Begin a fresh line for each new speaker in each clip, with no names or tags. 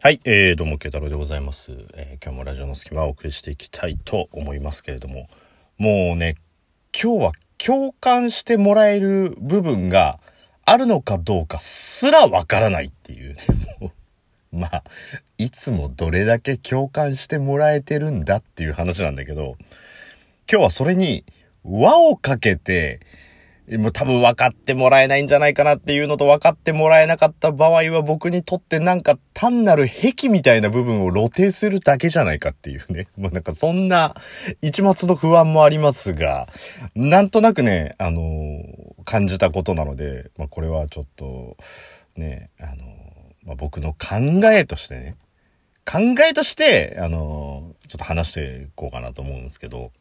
はい、えー、どうも、慶太郎でございます。えー今日もラジオの隙間をお送りしていきたいと思いますけれども、もうね、今日は共感してもらえる部分があるのかどうかすらわからないっていうね、もう、まあ、いつもどれだけ共感してもらえてるんだっていう話なんだけど、今日はそれに輪をかけて、もう多分分かってもらえないんじゃないかなっていうのと分かってもらえなかった場合は僕にとってなんか単なる癖みたいな部分を露呈するだけじゃないかっていうね。もうなんかそんな一末の不安もありますが、なんとなくね、あのー感じたことなので、まあこれはちょっとね、あのーまあ、僕の考えとしてね、考えとして、あのーちょっと話していこうかなと思うんですけど、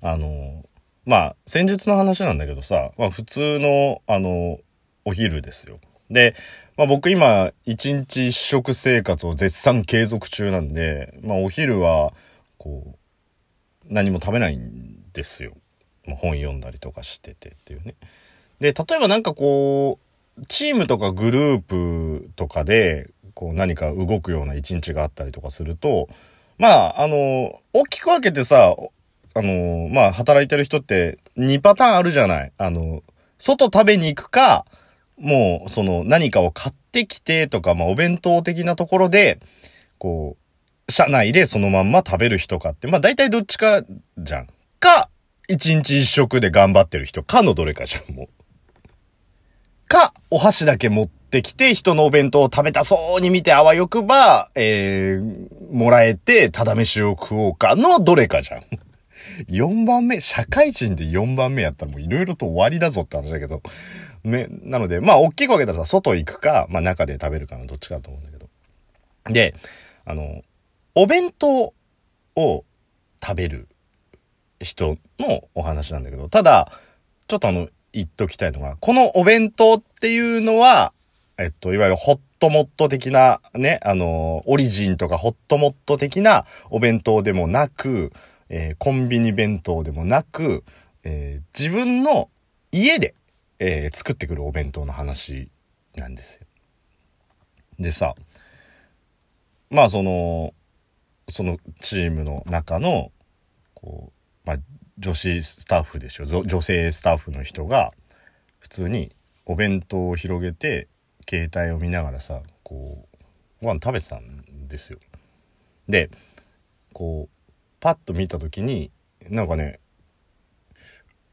あのーまあ、先日の話なんだけどさ、まあ普通の、あの、お昼ですよ。で、まあ僕今、一日一食生活を絶賛継続中なんで、まあお昼は、こう、何も食べないんですよ。まあ、本読んだりとかしててっていうね。で、例えばなんかこう、チームとかグループとかで、こう何か動くような一日があったりとかすると、まあ、あの、大きく分けてさ、あの、まあ、働いてる人って2パターンあるじゃない。あの、外食べに行くか、もう、その何かを買ってきてとか、まあ、お弁当的なところで、こう、社内でそのまんま食べる人かって、まあ、大体どっちかじゃん。か、一日一食で頑張ってる人かのどれかじゃん、もう。か、お箸だけ持ってきて、人のお弁当を食べたそうに見てあわよくば、えー、もらえて、ただ飯を食おうかのどれかじゃん。4番目、社会人で4番目やったらもういろいろと終わりだぞって話だけど。ね、なので、まあ、大きく分けたらさ、外行くか、まあ、中で食べるかのどっちかだと思うんだけど。で、あの、お弁当を食べる人のお話なんだけど、ただ、ちょっとあの、言っときたいのが、このお弁当っていうのは、えっと、いわゆるホットモット的なね、あの、オリジンとかホットモット的なお弁当でもなく、えーコンビニ弁当でもなく、えー自分の家で、えー作ってくるお弁当の話なんですよ。でさ、まあその、そのチームの中の、こう、まあ女子スタッフでしょ、女性スタッフの人が、普通にお弁当を広げて、携帯を見ながらさ、こう、ご飯食べてたんですよ。で、こう、パッと見た時に、なんかね、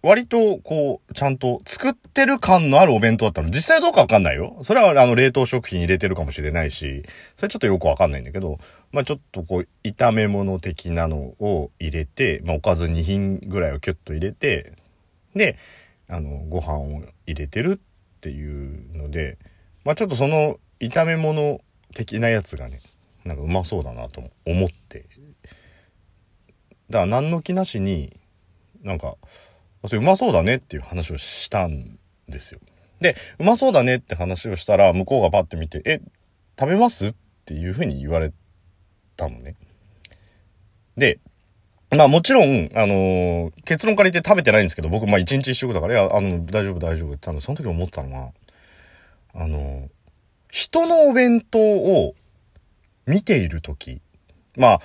割と、こう、ちゃんと作ってる感のあるお弁当だったの。実際どうかわかんないよ。それは、あの、冷凍食品入れてるかもしれないし、それちょっとよくわかんないんだけど、まあちょっとこう、炒め物的なのを入れて、まあおかず2品ぐらいをキュッと入れて、で、あの、ご飯を入れてるっていうので、まあちょっとその炒め物的なやつがね、なんかうまそうだなと思って。だから何の気なしに、なんか、それうまそうだねっていう話をしたんですよ。で、うまそうだねって話をしたら、向こうがパッて見て、え、食べます？っていうふうに言われたのね。で、まあもちろん、あのー結論から言って食べてないんですけど、僕、まあ一日一食だから、いや、あの、大丈夫大丈夫って、あの、その時思ったのは、あのー人のお弁当を見ている時まあ、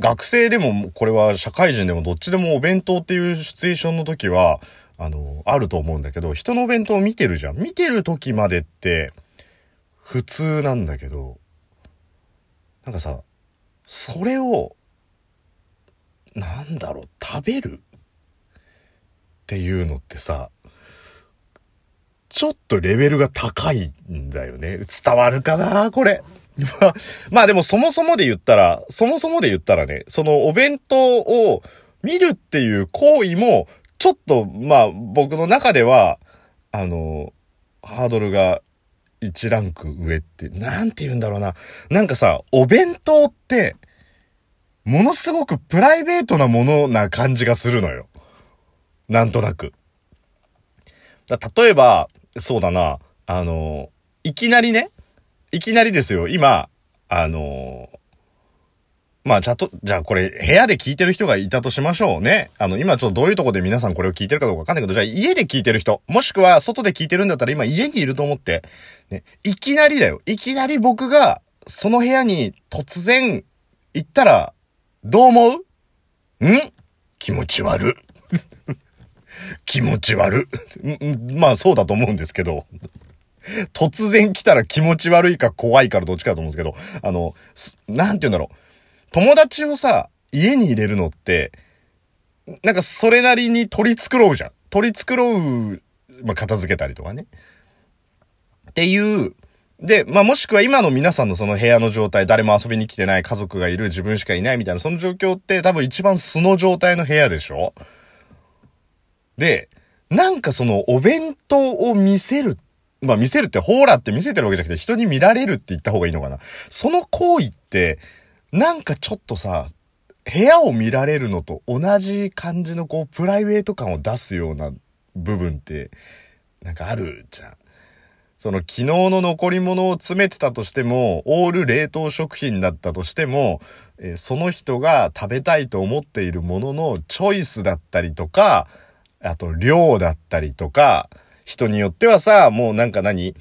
学生でも、これは社会人でもどっちでもお弁当っていうシチュエーションの時は、あの、あると思うんだけど、人のお弁当を見てるじゃん。見てる時までって、普通なんだけど、なんかさ、それを、なんだろう、食べる？っていうのってさ、ちょっとレベルが高いんだよね。伝わるかなこれ。まあ、でもそもそもで言ったら、そもそもで言ったらね、そのお弁当を見るっていう行為も、ちょっと、まあ僕の中では、あの、ハードルが1ランク上って、なんて言うんだろうな。なんかさ、お弁当って、ものすごくプライベートなものな感じがするのよ。なんとなく。だ例えば、そうだな、あの、いきなりね、いきなりですよ、今、あの、まあ、ちゃんと、じゃあこれ、部屋で聞いてる人がいたとしましょうね。あの、今ちょっとどういうとこで皆さんこれを聞いてるかどうかわかんないけど、じゃあ家で聞いてる人、もしくは外で聞いてるんだったら今家にいると思って、ね、いきなりだよ。いきなり僕が、その部屋に突然行ったら、どう思う？ん？気持ち悪。気持ち悪。まあそうだと思うんですけど。突然来たら気持ち悪いか怖いからどっちかだと思うんですけど、あの、なんて言うんだろう。友達をさ、家に入れるのって、なんかそれなりに取り繕うじゃん。取り繕う、まあ、片付けたりとかね。っていう、で、まあ、もしくは今の皆さんのその部屋の状態、誰も遊びに来てない家族がいる、自分しかいないみたいな、その状況って多分一番素の状態の部屋でしょで、なんかそのお弁当を見せるっ、まあ見せるってほーらって見せてるわけじゃなくて人に見られるって言った方がいいのかな。その行為って、なんかちょっとさ、部屋を見られるのと同じ感じのこうプライベート感を出すような部分ってなんかあるじゃん。その昨日の残り物を詰めてたとしても、オール冷凍食品だったとしても、えー、その人が食べたいと思っているもののチョイスだったりとか、あと量だったりとか、人によってはさ、もうなんか何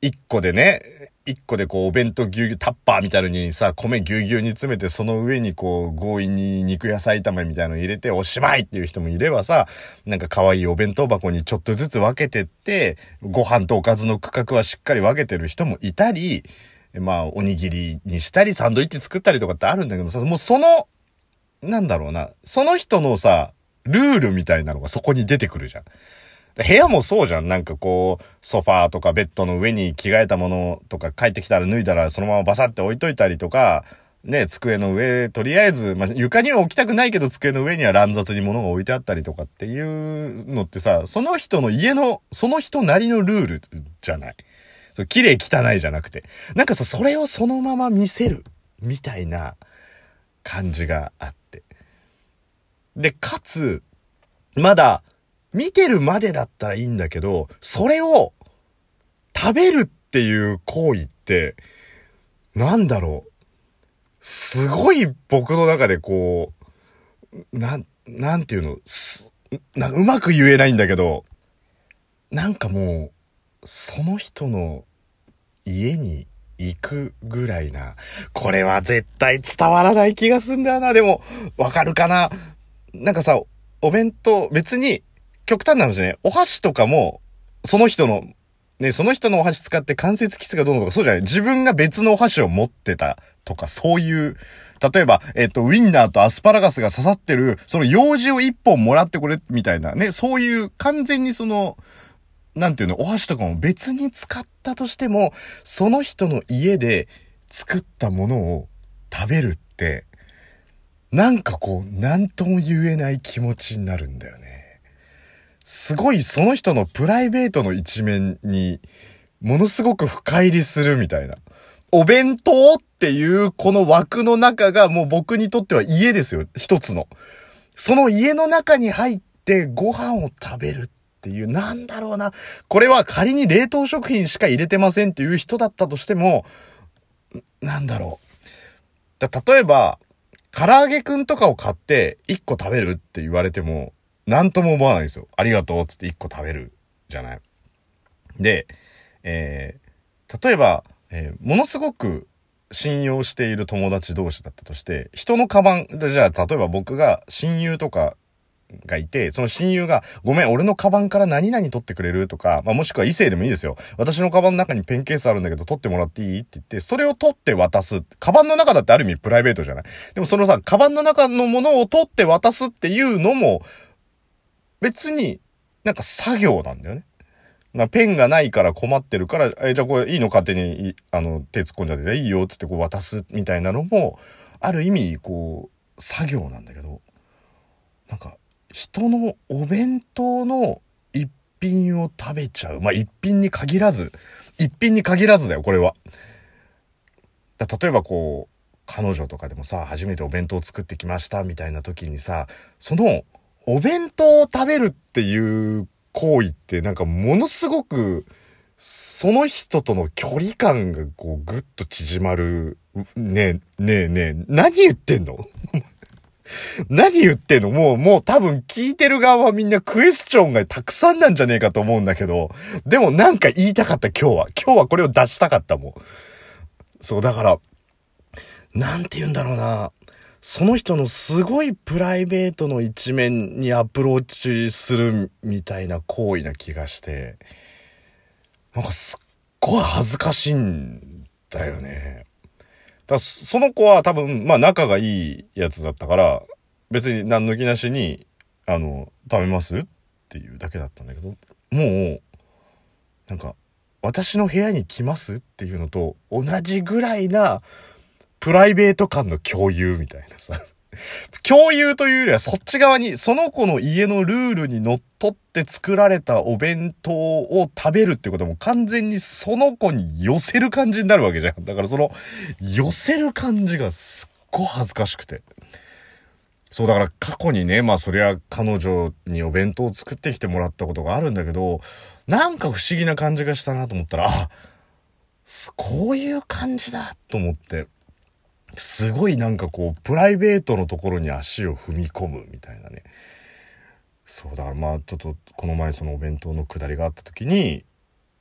一個でね、一個でこうお弁当ぎゅうぎゅうタッパーみたいのにさ、米ぎゅうぎゅうに詰めてその上にこう強引に肉野菜炒めみたいの入れておしまいっていう人もいればさ、なんか可愛いお弁当箱にちょっとずつ分けてって、ご飯とおかずの区画はしっかり分けてる人もいたり、まあおにぎりにしたりサンドイッチ作ったりとかってあるんだけどさ、もうその、なんだろうな、その人のさ、ルールみたいなのがそこに出てくるじゃん。部屋もそうじゃん。なんかこう、ソファーとかベッドの上に着替えたものとか帰ってきたら脱いだらそのままバサって置いといたりとか、ね、机の上、とりあえず、まあ、床には置きたくないけど机の上には乱雑に物が置いてあったりとかっていうのってさ、その人の家の、その人なりのルールじゃない。そ綺麗汚いじゃなくて。なんかさ、それをそのまま見せる、みたいな感じがあって。で、かつ、まだ、見てるまでだったらいいんだけど、それを食べるっていう行為って、なんだろう。すごい僕の中でこう、な、なんていうの、すなうまく言えないんだけど、なんかもう、その人の家に行くぐらいな、これは絶対伝わらない気がすんだよな。でも、わかるかななんかさ、お弁当、別に極端な話ね、お箸とかも、その人の、ね、その人のお箸使って関節キスがどうのとか、そうじゃない。自分が別のお箸を持ってたとか、そういう、例えば、えっと、ウィンナーとアスパラガスが刺さってる、その用事を一本もらってくれ、みたいなね、そういう完全にその、なんていうの、お箸とかも別に使ったとしても、その人の家で作ったものを食べるって、なんかこう、なんとも言えない気持ちになるんだよね。すごいその人のプライベートの一面に、ものすごく深入りするみたいな。お弁当っていうこの枠の中がもう僕にとっては家ですよ。一つの。その家の中に入ってご飯を食べるっていう、なんだろうな。これは仮に冷凍食品しか入れてませんっていう人だったとしても、なんだろう。だ例えば、唐揚げくんとかを買って1個食べるって言われても、なんとも思わないんですよ。ありがとうっつって1個食べるじゃない。で、えー、例えば、えー、ものすごく信用している友達同士だったとして、人のカバン、じゃあ例えば僕が親友とかがいて、その親友が、ごめん、俺のカバンから何々取ってくれるとか、まあ、もしくは異性でもいいですよ。私のカバンの中にペンケースあるんだけど取ってもらっていいって言って、それを取って渡す。カバンの中だってある意味プライベートじゃない。でもそのさ、カバンの中のものを取って渡すっていうのも、別になんか作業なんだよね。なペンがないから困ってるから、え、じゃあこれいいの勝手に、あの、手突っ込んじゃっていいよって言ってこう渡すみたいなのも、ある意味、こう、作業なんだけど、なんか、人のお弁当の一品を食べちゃう。まあ、一品に限らず、一品に限らずだよ、これは。だ例えばこう、彼女とかでもさ、初めてお弁当作ってきましたみたいな時にさ、そのお弁当を食べるっていう行為ってなんかものすごく、その人との距離感がこうぐっと縮まる。ねえ、ねえねえ、何言ってんの？何言ってんの？もう、もう多分聞いてる側はみんなクエスチョンがたくさんなんじゃねえかと思うんだけど、でもなんか言いたかった今日は。今日はこれを出したかったもん。そう、だから、なんて言うんだろうな。その人のすごいプライベートの一面にアプローチするみたいな行為な気がして、なんかすっごい恥ずかしいんだよね。だその子は多分、まあ仲がいいやつだったから、別に何の気なしに、あの、食べますっていうだけだったんだけど、もう、なんか、私の部屋に来ますっていうのと同じぐらいなプライベート感の共有みたいなさ。共有というよりはそっち側に、その子の家のルールにのっとって作られたお弁当を食べるってことも完全にその子に寄せる感じになるわけじゃん。だからその寄せる感じがすっごい恥ずかしくて。そうだから過去にね、まあそりゃ彼女にお弁当を作ってきてもらったことがあるんだけど、なんか不思議な感じがしたなと思ったら、あ、こういう感じだと思って。すごいなんかこう、プライベートのところに足を踏み込むみたいなね。そうだからまあちょっとこの前そのお弁当のくだりがあった時に、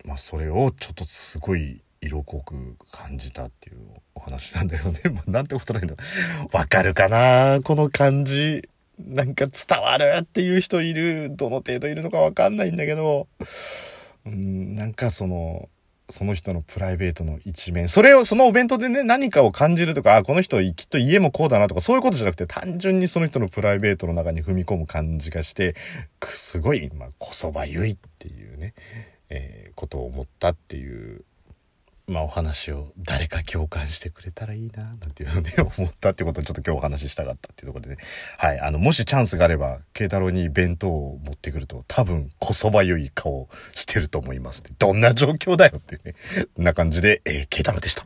まあそれをちょっとすごい色濃く感じたっていうお話なんだよね。まあなんてことないんだ。わかるかなこの感じ。なんか伝わるっていう人いる。どの程度いるのかわかんないんだけど、うん、なんかその、その人のプライベートの一面。それを、そのお弁当でね、何かを感じるとか、あ、この人きっと家もこうだなとか、そういうことじゃなくて、単純にその人のプライベートの中に踏み込む感じがして、すごい、まあ、こそばゆいっていうね、えーことを思ったっていう、まあ、お話を誰か共感してくれたらいいな、なんていうのでね、思ったってことをちょっと今日お話ししたかったっていうところでね。はい。あの、もしチャンスがあれば、慶太郎に弁当を持ってくると、多分、こそばゆい顔してると思いますね。どんな状況だよっていうね。こんな感じで、えー、慶太郎でした。